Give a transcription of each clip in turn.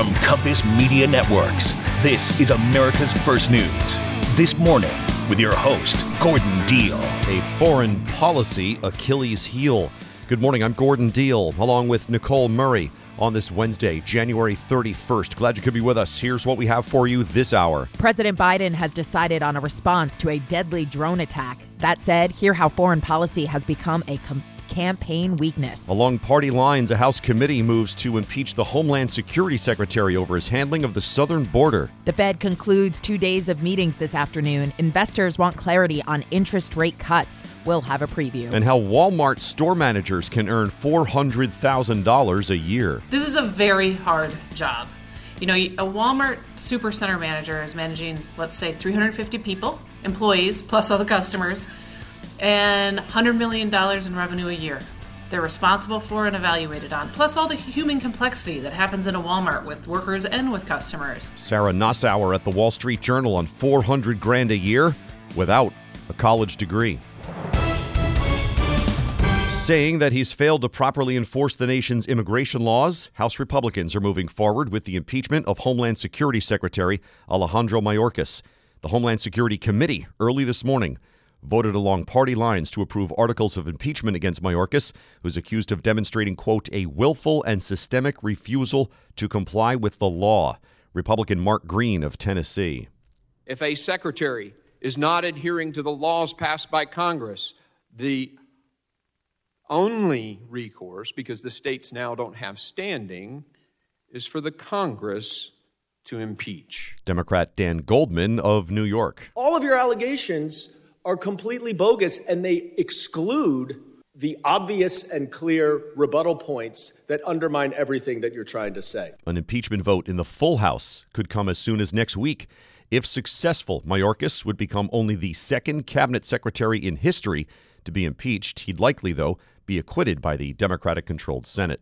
From Compass Media Networks, this is America's First News. This morning, with your host, Gordon Deal. A foreign policy Achilles heel. Good morning, I'm Gordon Deal, along with Nicole Murray on this Wednesday, January 31st. Glad you could be with us. Here's what we have for you this hour. President Biden has decided on a response to a deadly drone attack. That said, hear how foreign policy has become a com- campaign weakness. Along party lines, a House committee moves to impeach the Homeland Security Secretary over his handling of the southern border. The Fed concludes two days of meetings this afternoon. Investors want clarity on interest rate cuts. We'll have a preview. And how Walmart store managers can earn $400,000 a year. This is a very hard job. You know, a Walmart supercenter manager is managing, let's say, 350 people, employees, plus all the customers and $100 million in revenue a year. They're responsible for and evaluated on, plus all the human complexity that happens in a Walmart with workers and with customers. Sarah Nassauer at the Wall Street Journal on 400 grand a year without a college degree. Saying that he's failed to properly enforce the nation's immigration laws, House Republicans are moving forward with the impeachment of Homeland Security Secretary Alejandro Mayorkas. The Homeland Security Committee early this morning voted along party lines to approve articles of impeachment against Mayorkas, who's accused of demonstrating, quote, a willful and systemic refusal to comply with the law. Republican Mark Green of Tennessee. If a secretary is not adhering to the laws passed by Congress, the only recourse, because the states now don't have standing, is for the Congress to impeach. Democrat Dan Goldman of New York. All of your allegations are completely bogus and they exclude the obvious and clear rebuttal points that undermine everything that you're trying to say. An impeachment vote in the full House could come as soon as next week. If successful, Mayorkas would become only the second cabinet secretary in history to be impeached. He'd likely, though, be acquitted by the Democratic controlled Senate.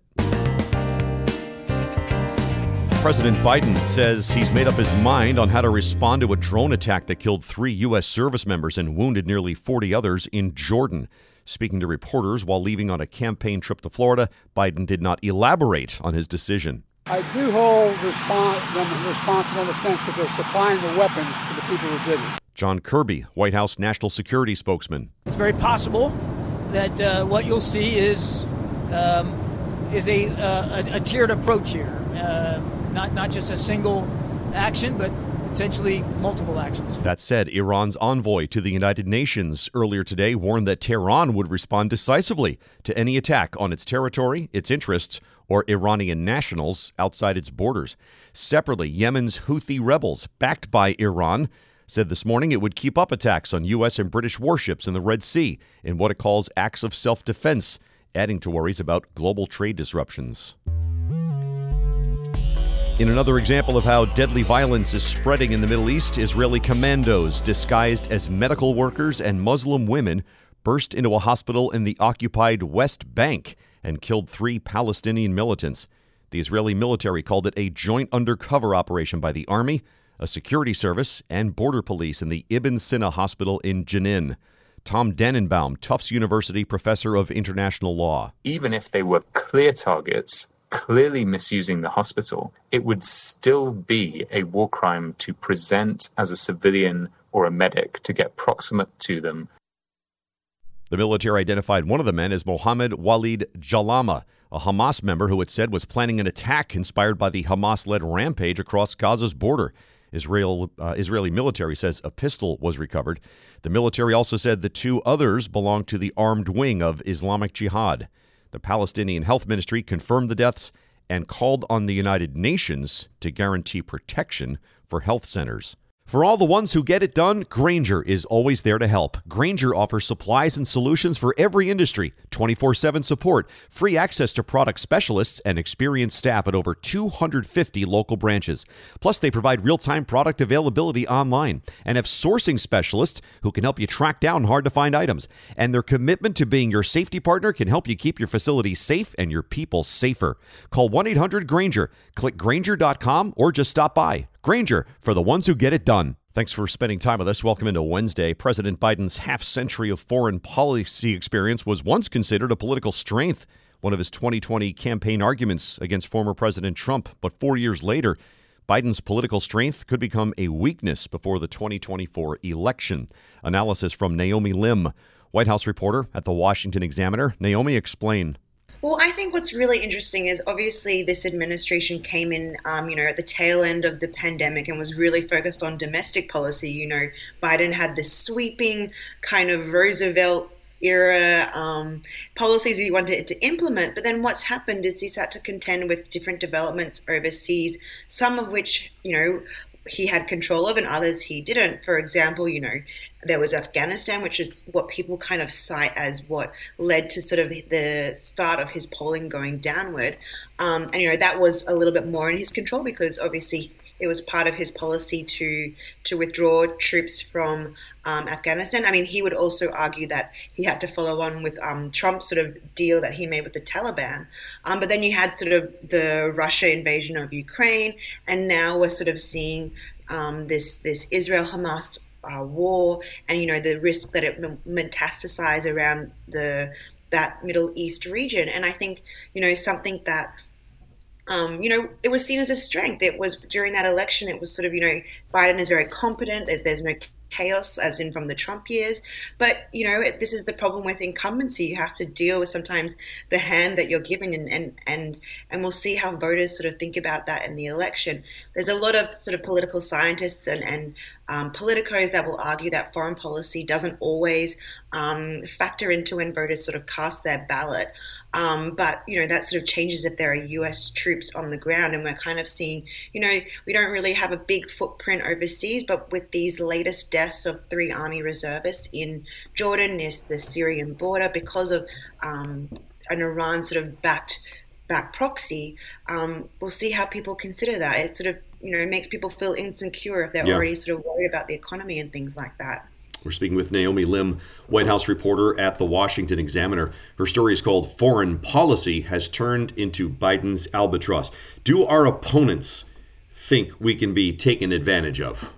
President Biden says he's made up his mind on how to respond to a drone attack that killed three U.S. service members and wounded nearly 40 others in Jordan. Speaking to reporters while leaving on a campaign trip to Florida, Biden did not elaborate on his decision. I do hold respons- them responsible in the sense that they're supplying the weapons to the people who did it. John Kirby, White House national security spokesman. It's very possible that uh, what you'll see is um, is a, uh, a, a, tiered approach here. Uh, not, not just a single action, but potentially multiple actions. That said, Iran's envoy to the United Nations earlier today warned that Tehran would respond decisively to any attack on its territory, its interests, or Iranian nationals outside its borders. Separately, Yemen's Houthi rebels, backed by Iran, said this morning it would keep up attacks on U.S. and British warships in the Red Sea in what it calls acts of self defense, adding to worries about global trade disruptions. In another example of how deadly violence is spreading in the Middle East, Israeli commandos disguised as medical workers and Muslim women burst into a hospital in the occupied West Bank and killed three Palestinian militants. The Israeli military called it a joint undercover operation by the army, a security service, and border police in the Ibn Sina hospital in Jenin. Tom Dannenbaum, Tufts University professor of international law. Even if they were clear targets, clearly misusing the hospital, it would still be a war crime to present as a civilian or a medic to get proximate to them. The military identified one of the men as Mohammed Walid Jalama, a Hamas member who it said was planning an attack inspired by the Hamas led rampage across Gaza's border. Israel, uh, Israeli military says a pistol was recovered. The military also said the two others belonged to the armed wing of Islamic Jihad. The Palestinian Health Ministry confirmed the deaths and called on the United Nations to guarantee protection for health centers. For all the ones who get it done, Grainger is always there to help. Grainger offers supplies and solutions for every industry, 24 7 support, free access to product specialists, and experienced staff at over 250 local branches. Plus, they provide real time product availability online and have sourcing specialists who can help you track down hard to find items. And their commitment to being your safety partner can help you keep your facility safe and your people safer. Call 1 800 Grainger, click Grainger.com, or just stop by. Grainger, for the ones who get it done. Thanks for spending time with us. Welcome into Wednesday. President Biden's half century of foreign policy experience was once considered a political strength. one of his 2020 campaign arguments against former President Trump. But four years later, Biden's political strength could become a weakness before the 2024 election. Analysis from Naomi Lim, White House reporter at the Washington Examiner. Naomi, explain. Well, I think what's really interesting is obviously this administration came in, um, you know, at the tail end of the pandemic and was really focused on domestic policy. You know, Biden had this sweeping kind of Roosevelt era um, policies he wanted to implement. But then what's happened is he's had to contend with different developments overseas, some of which, you know, he had control of and others he didn't. For example, you know, there was Afghanistan, which is what people kind of cite as what led to sort of the start of his polling going downward. Um, and, you know, that was a little bit more in his control because obviously it was part of his policy to to withdraw troops from um, Afghanistan. I mean, he would also argue that he had to follow on with um, Trump's sort of deal that he made with the Taliban. Um, but then you had sort of the Russia invasion of Ukraine, and now we're sort of seeing um, this this Israel Hamas uh, war, and you know the risk that it metastasize around the that Middle East region. And I think you know something that um, you know, it was seen as a strength. It was during that election, it was sort of, you know, Biden is very competent. There's no chaos as in from the Trump years. But, you know, this is the problem with incumbency. You have to deal with sometimes the hand that you're given and, and, and, and we'll see how voters sort of think about that in the election. There's a lot of sort of political scientists and, and um, politicos that will argue that foreign policy doesn't always um, factor into when voters sort of cast their ballot. Um, but you know that sort of changes if there are U.S. troops on the ground, and we're kind of seeing, you know, we don't really have a big footprint overseas, but with these latest deaths of three Army reservists in Jordan near the Syrian border because of um, an Iran sort of backed back proxy, um, we'll see how people consider that. It sort of you know makes people feel insecure if they're yeah. already sort of worried about the economy and things like that. We're speaking with Naomi Lim, White House reporter at the Washington Examiner. Her story is called Foreign Policy Has Turned into Biden's Albatross. Do our opponents think we can be taken advantage of?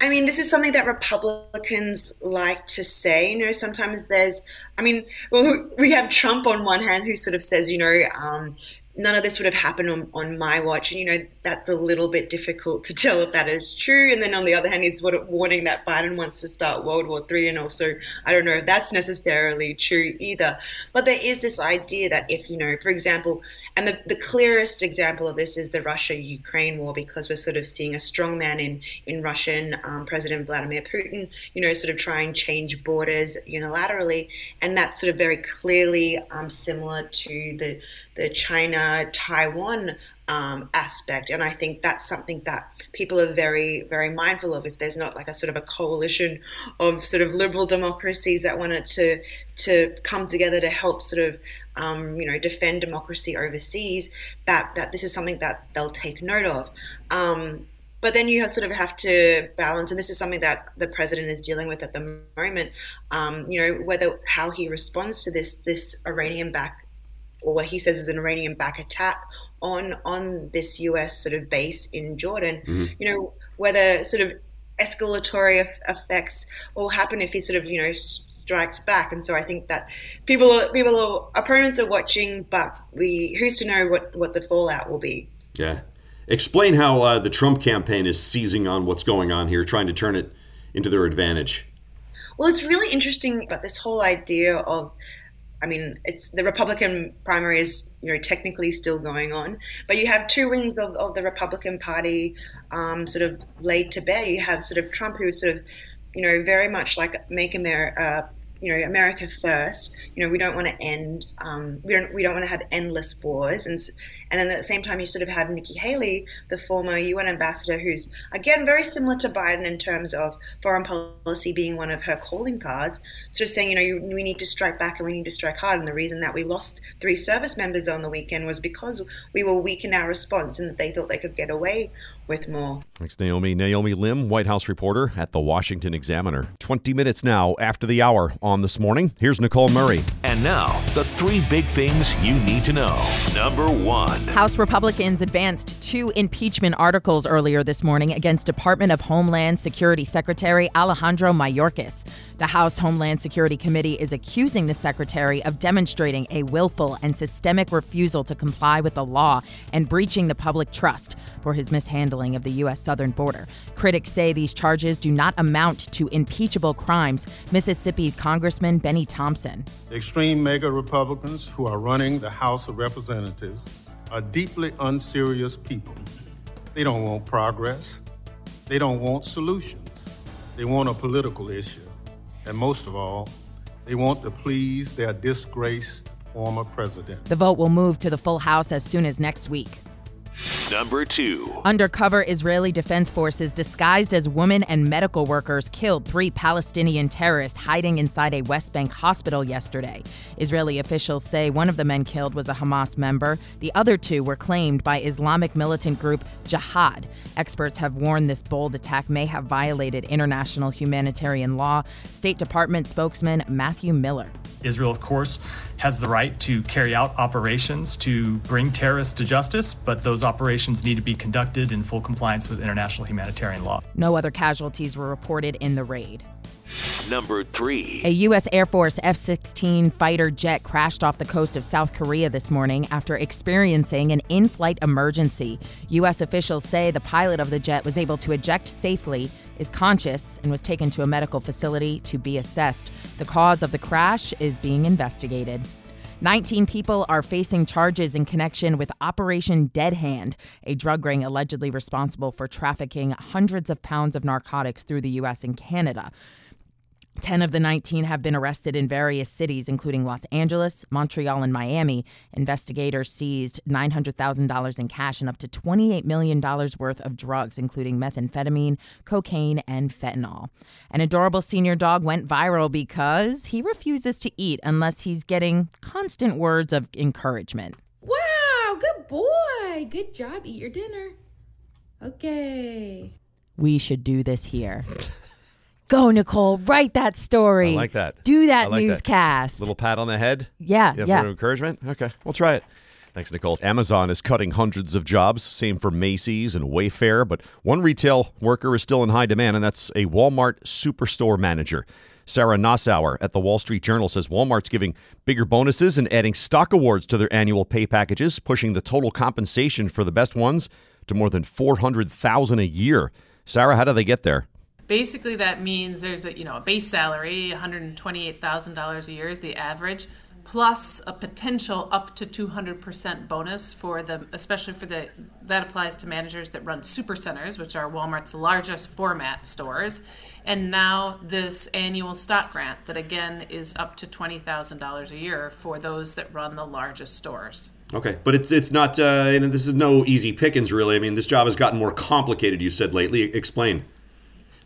I mean, this is something that Republicans like to say. You know, sometimes there's, I mean, well, we have Trump on one hand who sort of says, you know, um, none of this would have happened on, on my watch. And, you know, that's a little bit difficult to tell if that is true. And then on the other hand, he's what warning that Biden wants to start World War III. And also, I don't know if that's necessarily true either. But there is this idea that if, you know, for example, and the, the clearest example of this is the Russia Ukraine war, because we're sort of seeing a strongman in, in Russian um, President Vladimir Putin, you know, sort of try and change borders unilaterally. And that's sort of very clearly um, similar to the the China Taiwan um, aspect. And I think that's something that people are very, very mindful of. If there's not like a sort of a coalition of sort of liberal democracies that wanted to to come together to help sort of um, you know defend democracy overseas, that that this is something that they'll take note of. Um, but then you have sort of have to balance, and this is something that the president is dealing with at the moment. Um, you know whether how he responds to this this Iranian back or what he says is an Iranian back attack on on this U.S. sort of base in Jordan. Mm-hmm. You know whether sort of escalatory effects will happen if he sort of you know strikes back. And so I think that people are, people are, opponents are watching, but we who's to know what what the fallout will be. Yeah. Explain how uh, the Trump campaign is seizing on what's going on here, trying to turn it into their advantage. Well, it's really interesting about this whole idea of I mean, it's the Republican primary is you know technically still going on, but you have two wings of, of the Republican Party um, sort of laid to bear. You have sort of Trump, who is sort of you know very much like make America. You know, America first. You know, we don't want to end. Um, we don't. We don't want to have endless wars, and and then at the same time, you sort of have Nikki Haley, the former UN ambassador, who's again very similar to Biden in terms of foreign policy being one of her calling cards. Sort of saying, you know, you, we need to strike back and we need to strike hard. And the reason that we lost three service members on the weekend was because we were weak in our response, and that they thought they could get away with more. Thanks, Naomi. Naomi Lim, White House reporter at the Washington Examiner. 20 minutes now after the hour on this morning. Here's Nicole Murray. And And now, the three big things you need to know. Number one House Republicans advanced two impeachment articles earlier this morning against Department of Homeland Security Secretary Alejandro Mayorkas. The House Homeland Security Committee is accusing the secretary of demonstrating a willful and systemic refusal to comply with the law and breaching the public trust for his mishandling of the U.S. southern border. Critics say these charges do not amount to impeachable crimes. Mississippi Congressman Benny Thompson. The extreme MAGA Republicans who are running the House of Representatives are deeply unserious people. They don't want progress. They don't want solutions. They want a political issue. And most of all, they want to please their disgraced former president. The vote will move to the full House as soon as next week. Number two. Undercover Israeli Defense Forces disguised as women and medical workers killed three Palestinian terrorists hiding inside a West Bank hospital yesterday. Israeli officials say one of the men killed was a Hamas member. The other two were claimed by Islamic militant group Jihad. Experts have warned this bold attack may have violated international humanitarian law. State Department spokesman Matthew Miller. Israel, of course, has the right to carry out operations to bring terrorists to justice, but those operations need to be conducted in full compliance with international humanitarian law. No other casualties were reported in the raid. Number three. A U.S. Air Force F 16 fighter jet crashed off the coast of South Korea this morning after experiencing an in flight emergency. U.S. officials say the pilot of the jet was able to eject safely, is conscious, and was taken to a medical facility to be assessed. The cause of the crash is being investigated. 19 people are facing charges in connection with Operation Dead Hand, a drug ring allegedly responsible for trafficking hundreds of pounds of narcotics through the U.S. and Canada. 10 of the 19 have been arrested in various cities, including Los Angeles, Montreal, and Miami. Investigators seized $900,000 in cash and up to $28 million worth of drugs, including methamphetamine, cocaine, and fentanyl. An adorable senior dog went viral because he refuses to eat unless he's getting constant words of encouragement. Wow, good boy. Good job. Eat your dinner. Okay. We should do this here. Go, Nicole. Write that story. I like that. Do that like newscast. Little pat on the head. Yeah, yeah. yeah. For encouragement. Okay, we'll try it. Thanks, Nicole. Amazon is cutting hundreds of jobs. Same for Macy's and Wayfair. But one retail worker is still in high demand, and that's a Walmart superstore manager. Sarah Nassauer at the Wall Street Journal says Walmart's giving bigger bonuses and adding stock awards to their annual pay packages, pushing the total compensation for the best ones to more than 400,000 a year. Sarah, how do they get there? Basically, that means there's a you know a base salary, $128,000 a year is the average, plus a potential up to 200% bonus for the especially for the that applies to managers that run super centers, which are Walmart's largest format stores, and now this annual stock grant that again is up to $20,000 a year for those that run the largest stores. Okay, but it's it's not. Uh, and this is no easy pickings, really. I mean, this job has gotten more complicated. You said lately. Explain.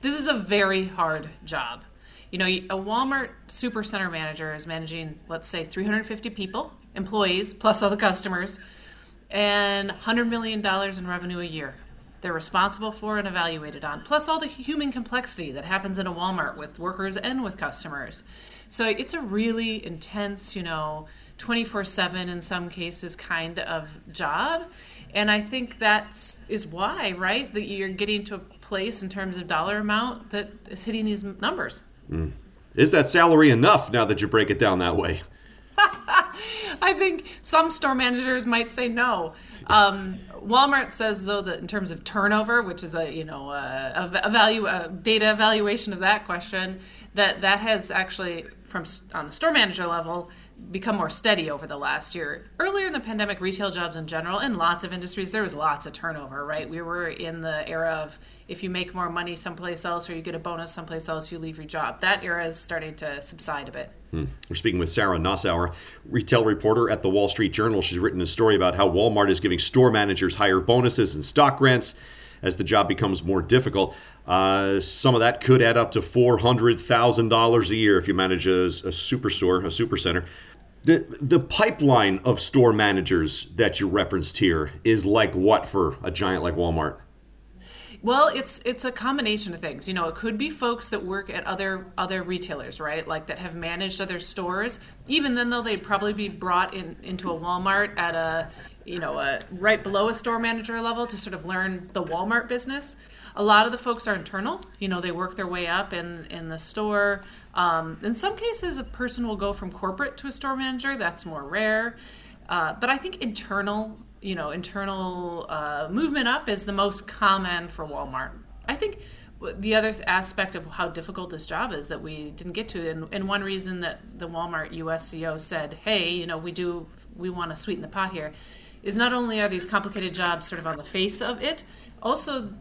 This is a very hard job. You know, a Walmart supercenter manager is managing, let's say, 350 people, employees, plus all the customers, and $100 million in revenue a year. They're responsible for and evaluated on, plus all the human complexity that happens in a Walmart with workers and with customers. So it's a really intense, you know, 24 7 in some cases kind of job. And I think that is why, right, that you're getting to a place in terms of dollar amount that is hitting these numbers. Mm. Is that salary enough now that you break it down that way? I think some store managers might say no. Um, Walmart says though that in terms of turnover, which is a you know a, a, value a data evaluation of that question, that that has actually from on the store manager level become more steady over the last year. Earlier in the pandemic, retail jobs in general, in lots of industries, there was lots of turnover, right? We were in the era of if you make more money someplace else or you get a bonus someplace else, you leave your job. That era is starting to subside a bit. Hmm. We're speaking with Sarah Nassauer, retail reporter at the Wall Street Journal. She's written a story about how Walmart is giving store managers higher bonuses and stock grants as the job becomes more difficult. Uh, some of that could add up to $400,000 a year if you manage a, a superstore, a super center. The, the pipeline of store managers that you referenced here is like what for a giant like Walmart? Well, it's it's a combination of things. You know, it could be folks that work at other other retailers, right? Like that have managed other stores. Even then, though, they'd probably be brought in into a Walmart at a you know a right below a store manager level to sort of learn the Walmart business. A lot of the folks are internal. You know, they work their way up in in the store. Um, in some cases, a person will go from corporate to a store manager. That's more rare. Uh, but I think internal you know, internal uh, movement up is the most common for Walmart. I think the other aspect of how difficult this job is that we didn't get to, and, and one reason that the Walmart USCO said, "Hey, you know, we do we want to sweeten the pot here," is not only are these complicated jobs sort of on the face of it, also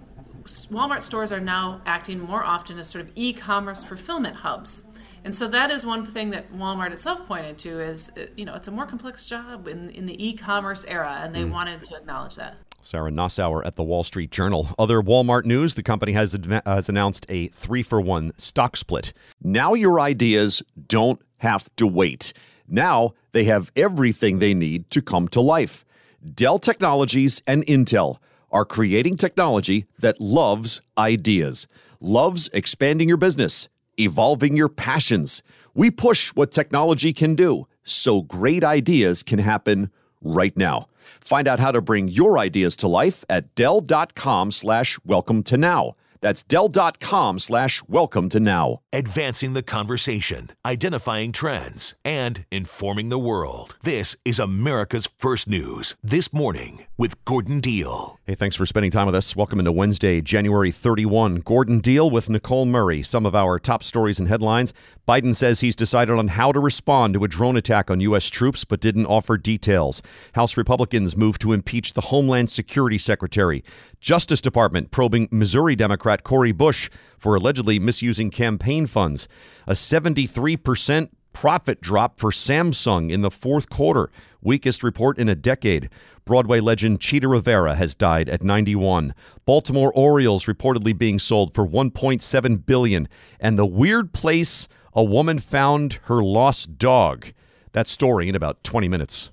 Walmart stores are now acting more often as sort of e-commerce fulfillment hubs. And so that is one thing that Walmart itself pointed to is, uh, you know, it's a more complex job in, in the e-commerce era, and they mm. wanted to acknowledge that. Sarah Nassauer at the Wall Street Journal. Other Walmart news the company has, has announced a three for one stock split. Now your ideas don't have to wait. Now they have everything they need to come to life. Dell Technologies and Intel are creating technology that loves ideas, loves expanding your business evolving your passions. We push what technology can do so great ideas can happen right now. Find out how to bring your ideas to life at Dell.com slash welcome to now. That's Dell.com slash welcome to now. Advancing the conversation, identifying trends, and informing the world. This is America's First News. This morning with Gordon Deal. Hey, thanks for spending time with us. Welcome into Wednesday, January 31. Gordon Deal with Nicole Murray. Some of our top stories and headlines. Biden says he's decided on how to respond to a drone attack on U.S. troops, but didn't offer details. House Republicans move to impeach the Homeland Security Secretary. Justice Department probing Missouri Democrat Cori Bush for allegedly misusing campaign funds. A 73% profit drop for Samsung in the fourth quarter, weakest report in a decade. Broadway legend Chita Rivera has died at 91. Baltimore Orioles reportedly being sold for 1.7 billion, and the weird place a woman found her lost dog. That story in about 20 minutes.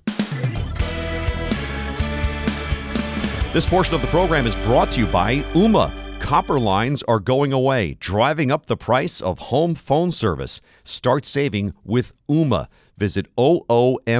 This portion of the program is brought to you by Ooma. Copper lines are going away, driving up the price of home phone service. Start saving with Ooma. Visit OOMA.com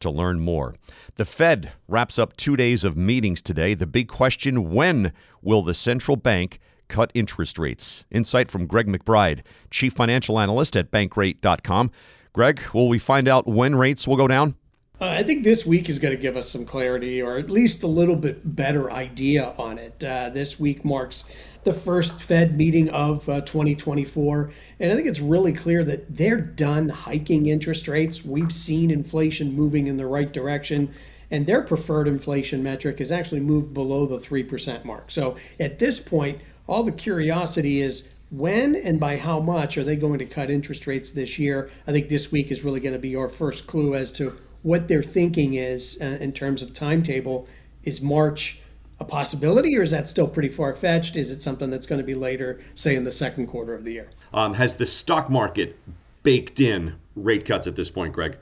to learn more. The Fed wraps up two days of meetings today. The big question when will the central bank cut interest rates? Insight from Greg McBride, Chief Financial Analyst at Bankrate.com. Greg, will we find out when rates will go down? Uh, I think this week is going to give us some clarity or at least a little bit better idea on it. Uh, this week marks the first Fed meeting of uh, 2024. And I think it's really clear that they're done hiking interest rates. We've seen inflation moving in the right direction, and their preferred inflation metric has actually moved below the 3% mark. So at this point, all the curiosity is when and by how much are they going to cut interest rates this year? I think this week is really going to be our first clue as to what their thinking is uh, in terms of timetable. Is March a possibility, or is that still pretty far fetched? Is it something that's going to be later, say in the second quarter of the year? Um, has the stock market baked in rate cuts at this point, Greg?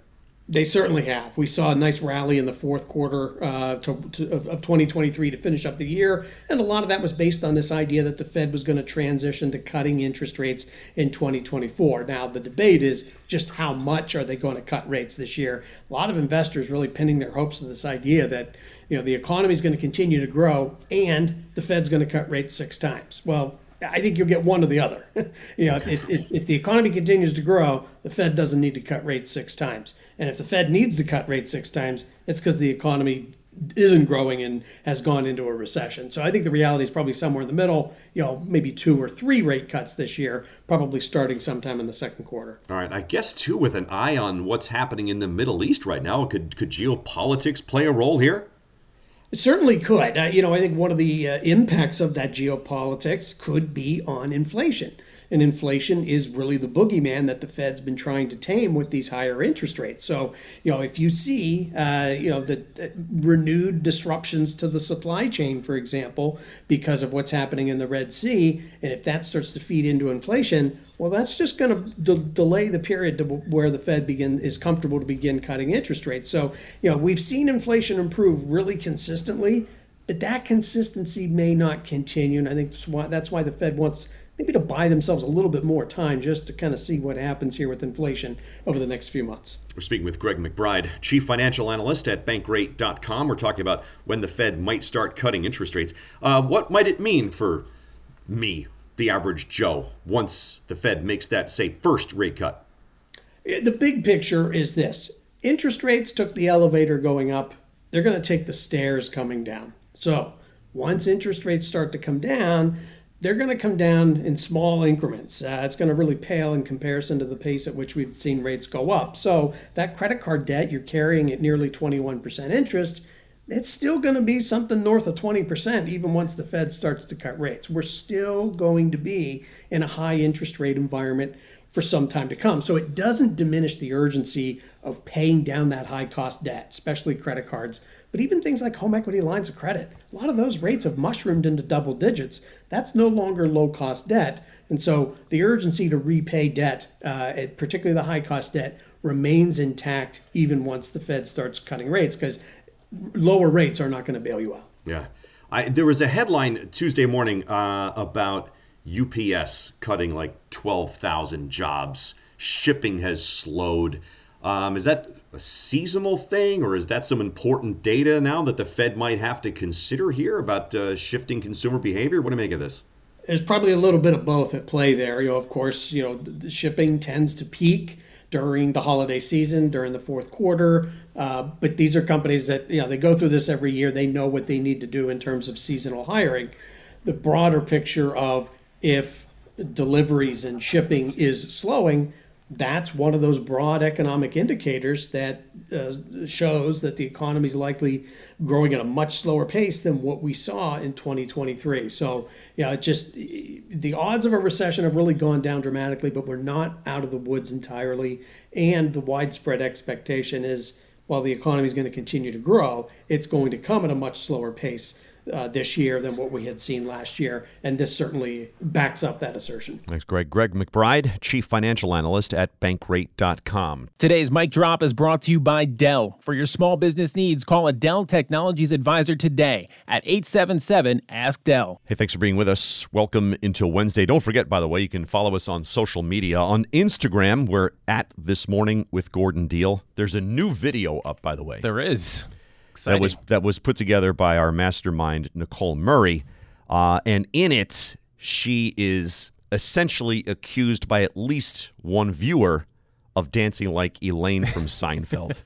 They certainly have. We saw a nice rally in the fourth quarter uh, to, to, of, of 2023 to finish up the year. And a lot of that was based on this idea that the Fed was going to transition to cutting interest rates in 2024. Now, the debate is just how much are they going to cut rates this year? A lot of investors really pinning their hopes to this idea that you know the economy is going to continue to grow and the Fed's going to cut rates six times. Well, I think you'll get one or the other. you know, if, if, if, the economy continues to grow, the Fed doesn't need to cut rates six times. And if the Fed needs to cut rates six times, it's because the economy isn't growing and has gone into a recession. So I think the reality is probably somewhere in the middle, you know, maybe two or three rate cuts this year, probably starting sometime in the second quarter. All right. I guess too with an eye on what's happening in the Middle East right now, could could geopolitics play a role here? It certainly could. Uh, you know, I think one of the uh, impacts of that geopolitics could be on inflation. And inflation is really the boogeyman that the Fed's been trying to tame with these higher interest rates. So, you know, if you see, uh, you know, the uh, renewed disruptions to the supply chain, for example, because of what's happening in the Red Sea, and if that starts to feed into inflation, well, that's just going to de- delay the period to where the Fed begin is comfortable to begin cutting interest rates. So, you know, we've seen inflation improve really consistently but that consistency may not continue. And I think that's why, that's why the Fed wants maybe to buy themselves a little bit more time just to kind of see what happens here with inflation over the next few months. We're speaking with Greg McBride, Chief Financial Analyst at Bankrate.com. We're talking about when the Fed might start cutting interest rates. Uh, what might it mean for me, the average Joe, once the Fed makes that, say, first rate cut? The big picture is this interest rates took the elevator going up, they're going to take the stairs coming down. So once interest rates start to come down, they're going to come down in small increments. Uh, it's going to really pale in comparison to the pace at which we've seen rates go up. So that credit card debt you're carrying at nearly 21% interest, it's still going to be something north of 20% even once the Fed starts to cut rates. We're still going to be in a high interest rate environment for some time to come. So it doesn't diminish the urgency of paying down that high cost debt, especially credit cards, but even things like home equity lines of credit. A lot of those rates have mushroomed into double digits. That's no longer low cost debt. And so the urgency to repay debt, uh, particularly the high cost debt, remains intact even once the Fed starts cutting rates because lower rates are not going to bail you out. Yeah. I, there was a headline Tuesday morning uh, about UPS cutting like 12,000 jobs. Shipping has slowed. Um, is that a seasonal thing, or is that some important data now that the Fed might have to consider here about uh, shifting consumer behavior? What do you make of this? There's probably a little bit of both at play there. You know, of course, you know, the shipping tends to peak during the holiday season, during the fourth quarter. Uh, but these are companies that you know they go through this every year. They know what they need to do in terms of seasonal hiring. The broader picture of if deliveries and shipping is slowing, that's one of those broad economic indicators that uh, shows that the economy is likely growing at a much slower pace than what we saw in 2023. So, yeah, it just the odds of a recession have really gone down dramatically, but we're not out of the woods entirely. And the widespread expectation is while the economy is going to continue to grow, it's going to come at a much slower pace uh, this year than what we had seen last year. And this certainly backs up that assertion. Thanks, Greg. Greg McBride, Chief Financial Analyst at Bankrate.com. Today's Mic Drop is brought to you by Dell. For your small business needs, call a Dell Technologies advisor today at 877 Ask Dell. Hey, thanks for being with us. Welcome until Wednesday. Don't forget, by the way, you can follow us on social media. On Instagram, we're at This Morning with Gordon Deal. There's a new video up, by the way. There is. Exciting. That was that was put together by our mastermind Nicole Murray, uh, and in it she is essentially accused by at least one viewer of dancing like Elaine from Seinfeld.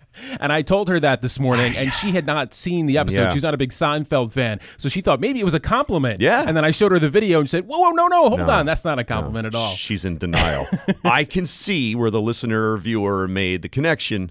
and I told her that this morning, and she had not seen the episode. Yeah. She's not a big Seinfeld fan. So she thought maybe it was a compliment. Yeah. And then I showed her the video and said, Whoa, whoa, no, no, hold no, on. That's not a compliment no. at all. She's in denial. I can see where the listener viewer made the connection.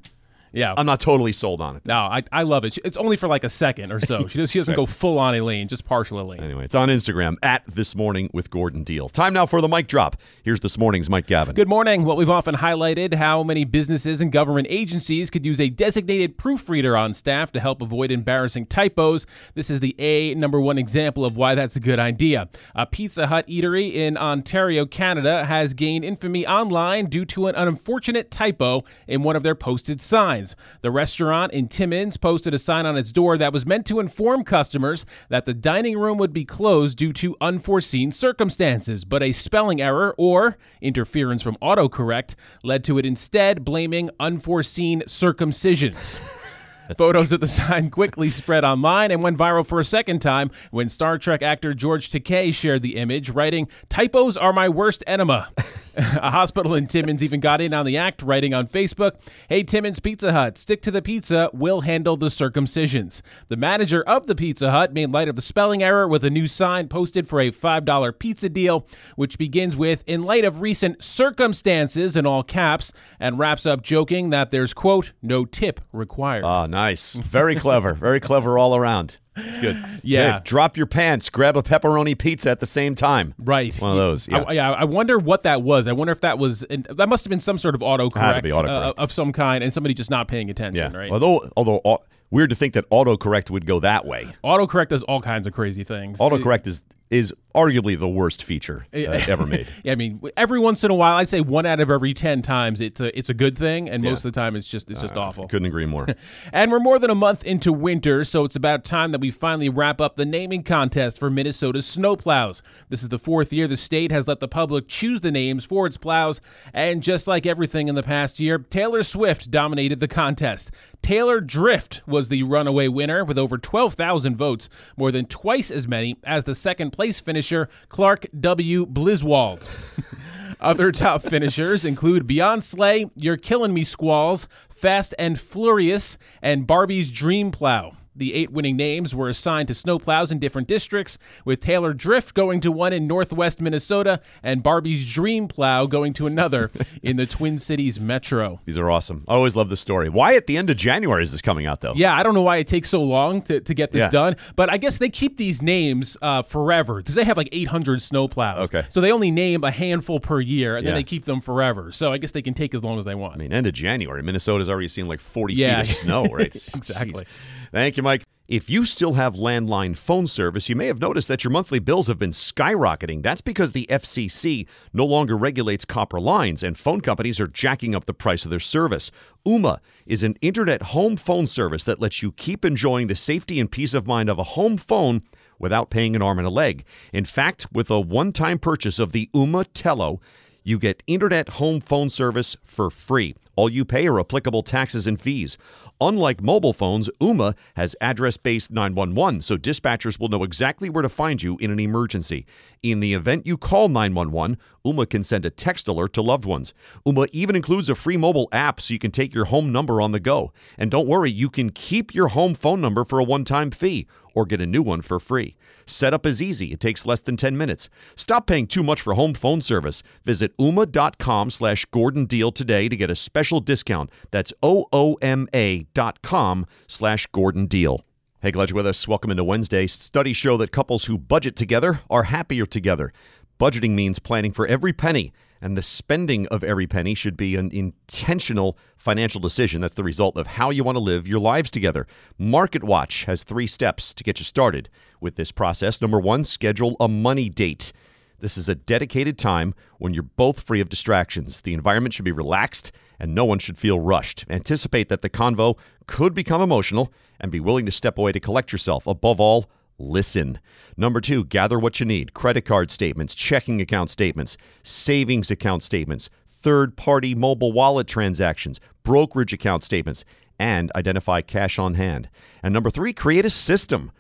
Yeah, I'm not totally sold on it. No, I, I love it. It's only for like a second or so. She, does, she doesn't right. go full on Elaine, just partial Elaine. Anyway, it's on Instagram at This Morning with Gordon Deal. Time now for the mic drop. Here's this morning's Mike Gavin. Good morning. Well, we've often highlighted how many businesses and government agencies could use a designated proofreader on staff to help avoid embarrassing typos. This is the A number one example of why that's a good idea. A Pizza Hut eatery in Ontario, Canada, has gained infamy online due to an unfortunate typo in one of their posted signs. The restaurant restaurant in Timmins posted a sign on its door that was meant to inform customers that the dining room would be closed due to unforeseen circumstances, but a spelling error or interference from autocorrect led to it instead blaming unforeseen circumcisions. Photos of the sign quickly spread online and went viral for a second time when Star Trek actor George Takei shared the image, writing, Typos are my worst enema. a hospital in Timmins even got in on the act, writing on Facebook, Hey, Timmins Pizza Hut, stick to the pizza, we'll handle the circumcisions. The manager of the Pizza Hut made light of the spelling error with a new sign posted for a $5 pizza deal, which begins with, In light of recent circumstances, in all caps, and wraps up joking that there's, quote, no tip required. Ah, nice. Very clever. Very clever all around. It's good. Yeah. Okay, drop your pants. Grab a pepperoni pizza at the same time. Right. One of those. Yeah. I, yeah. I wonder what that was. I wonder if that was that must have been some sort of autocorrect, autocorrect. Uh, of some kind, and somebody just not paying attention. Yeah. Right. Although, although. Weird to think that autocorrect would go that way. Autocorrect does all kinds of crazy things. Autocorrect is is arguably the worst feature uh, ever made. yeah, I mean, every once in a while, I'd say one out of every ten times it's a it's a good thing, and Yeah. most of the time it's just it's just Uh, awful. Couldn't agree more. And we're more than a month into winter, so it's about time that we finally wrap up the naming contest for Minnesota's snowplows. This is the fourth year the state has let the public choose the names for its plows, and just like everything in the past year, Taylor Swift dominated the contest. Taylor Drift was the runaway winner with over 12,000 votes, more than twice as many as the second place finisher, Clark W. Griswold. Other top finishers include Beyond Slay, You're Killing Me Squalls, Fast and Furious, and Barbie's Dream Plow. The eight winning names were assigned to snowplows in different districts, with Taylor Drift going to one in northwest Minnesota and Barbie's Dream Plow going to another in the Twin Cities metro. These are awesome. I always love the story. Why at the end of January is this coming out, though? Yeah, I don't know why it takes so long to, to get this Yeah. done, but I guess they keep these names uh, forever because they have like 800 snowplows. Okay. So they only name a handful per year and then they keep them forever. So I guess they can take as long as they want. I mean, end of January. Minnesota's already seen like 40 Yeah. feet of snow, right? Exactly. Jeez. Thank you, Mike. If you still have landline phone service, you may have noticed that your monthly bills have been skyrocketing. That's because the FCC no longer regulates copper lines, and phone companies are jacking up the price of their service. Ooma is an internet home phone service that lets you keep enjoying the safety and peace of mind of a home phone without paying an arm and a leg. In fact, with a one time purchase of the Ooma Telo, you get internet home phone service for free. All you pay are applicable taxes and fees. Unlike mobile phones, Ooma has address based 911, so dispatchers will know exactly where to find you in an emergency. In the event you call 911, Ooma can send a text alert to loved ones. Ooma even includes a free mobile app so you can take your home number on the go. And don't worry, you can keep your home phone number for a one time fee or get a new one for free. Setup is easy. It takes less than 10 minutes. Stop paying too much for home phone service. Visit ooma.com slash Gordon Deal today to get a special discount. That's O-O-M-A dot com slash Gordon Deal. Hey, glad you're with us. Welcome into Wednesday. Studies show that couples who budget together are happier together. Budgeting means planning for every penny, and the spending of every penny should be an intentional financial decision. That's the result of how you want to live your lives together. MarketWatch has three steps to get you started with this process. Number one, schedule a money date. This is a dedicated time when you're both free of distractions. The environment should be relaxed and no one should feel rushed. Anticipate that the convo could become emotional and be willing to step away to collect yourself. Above all, listen. Number two, gather what you need credit card statements, checking account statements, savings account statements, third party mobile wallet transactions, brokerage account statements, and identify cash on hand. And number three, create a system.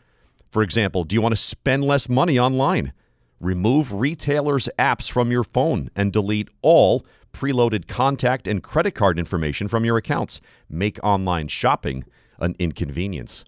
For example, do you want to spend less money online? Remove retailers' apps from your phone and delete all preloaded contact and credit card information from your accounts. Make online shopping an inconvenience.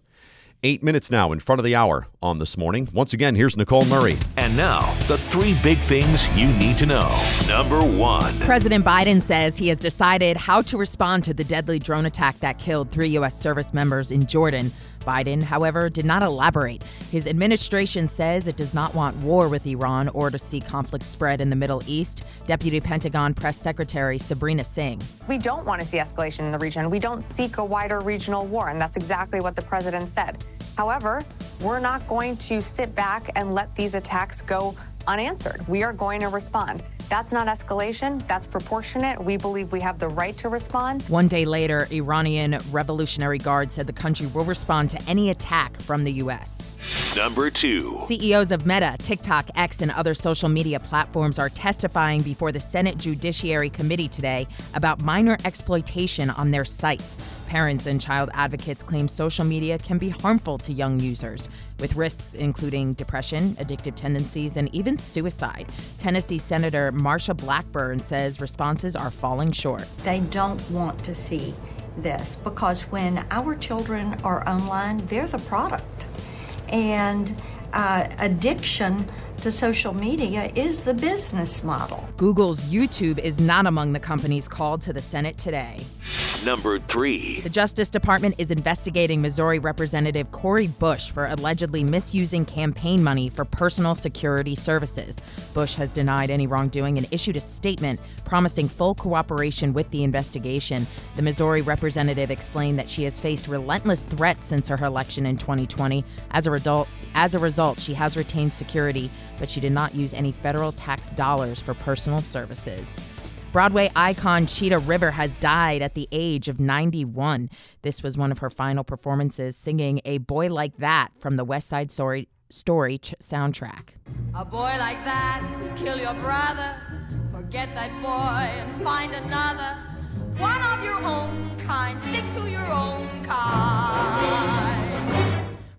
Eight minutes now in front of the hour on this morning. Once again, here's Nicole Murray. And now, the three big things you need to know. Number one. President Biden says he has decided how to respond to the deadly drone attack that killed three U.S. service members in Jordan. Biden, however, did not elaborate. His administration says it does not want war with Iran or to see conflict spread in the Middle East. Deputy Pentagon Press Secretary Sabrina Singh. We don't want to see escalation in the region. We don't seek a wider regional war, and that's exactly what the president said. However, we're not going to sit back and let these attacks go unanswered. We are going to respond. That's not escalation, that's proportionate. We believe we have the right to respond. One day later, Iranian Revolutionary Guard said the country will respond to any attack from the U.S. Number two. CEOs of Meta, TikTok, X, and other social media platforms are testifying before the Senate Judiciary Committee today about minor exploitation on their sites. Parents and child advocates claim social media can be harmful to young users, with risks including depression, addictive tendencies, and even suicide. Tennessee Senator Marsha Blackburn says responses are falling short. They don't want to see this because when our children are online, they're the product. And uh, addiction to social media is the business model. Google's YouTube is not among the companies called to the Senate today. Number three. The Justice Department is investigating Missouri Representative Cori Bush for allegedly misusing campaign money for personal security services. Bush has denied any wrongdoing and issued a statement promising full cooperation with the investigation. The Missouri representative explained that she has faced relentless threats since her election in 2020. As a result, as a result, she has retained security, but she did not use any federal tax dollars for personal services. Broadway icon Chita River has died at the age of 91. This was one of her final performances, singing A Boy Like That from the West Side Story, Story ch- soundtrack. A boy like that would kill your brother. Forget that boy and find another. One of your own kind. Stick to your own kind.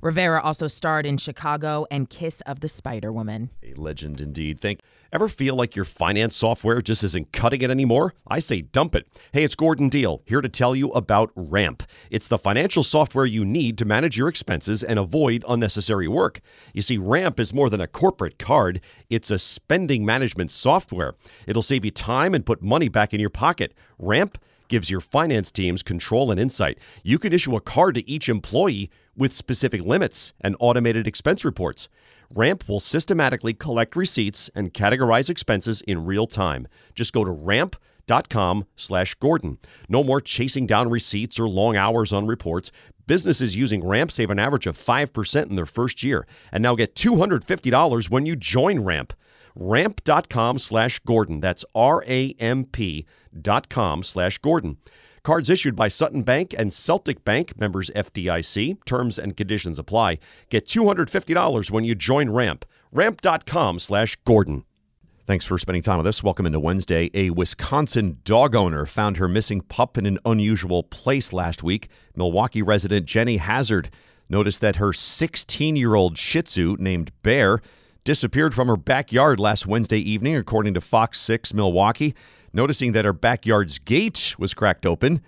Rivera also starred in Chicago and Kiss of the Spider Woman. A legend indeed. Think ever feel like your finance software just isn't cutting it anymore? I say dump it. Hey, it's Gordon Deal here to tell you about Ramp. It's the financial software you need to manage your expenses and avoid unnecessary work. You see, Ramp is more than a corporate card, it's a spending management software. It'll save you time and put money back in your pocket. Ramp gives your finance teams control and insight. You can issue a card to each employee with specific limits and automated expense reports. Ramp will systematically collect receipts and categorize expenses in real time. Just go to ramp.com slash Gordon. No more chasing down receipts or long hours on reports. Businesses using Ramp save an average of 5% in their first year. And now get $250 when you join Ramp. Ramp.com slash Gordon. That's R A M P dot com slash Gordon. Cards issued by Sutton Bank and Celtic Bank, members FDIC. Terms and conditions apply. Get $250 when you join Ramp. Ramp.com slash Gordon. Thanks for spending time with us. Welcome into Wednesday. A Wisconsin dog owner found her missing pup in an unusual place last week. Milwaukee resident Jenny Hazard noticed that her 16 year old Shih Tzu named Bear disappeared from her backyard last Wednesday evening, according to Fox 6 Milwaukee. Noticing that her backyard's gate was cracked open,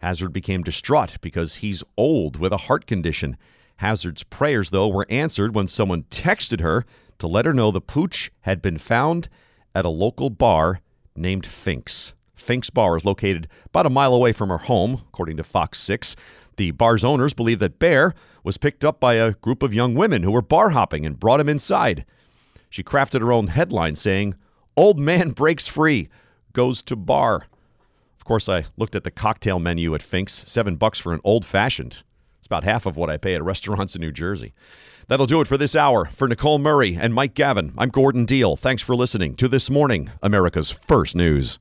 Hazard became distraught because he's old with a heart condition. Hazard's prayers, though, were answered when someone texted her to let her know the pooch had been found at a local bar named Fink's. Fink's Bar is located about a mile away from her home, according to Fox 6. The bar's owners believe that Bear was picked up by a group of young women who were bar hopping and brought him inside. She crafted her own headline saying, Old man breaks free goes to bar. Of course, I looked at the cocktail menu at Fink's, seven bucks for an old fashioned. It's about half of what I pay at restaurants in New Jersey. That'll do it for this hour. For Nicole Murray and Mike Gavin, I'm Gordon Deal. Thanks for listening to This Morning, America's First News.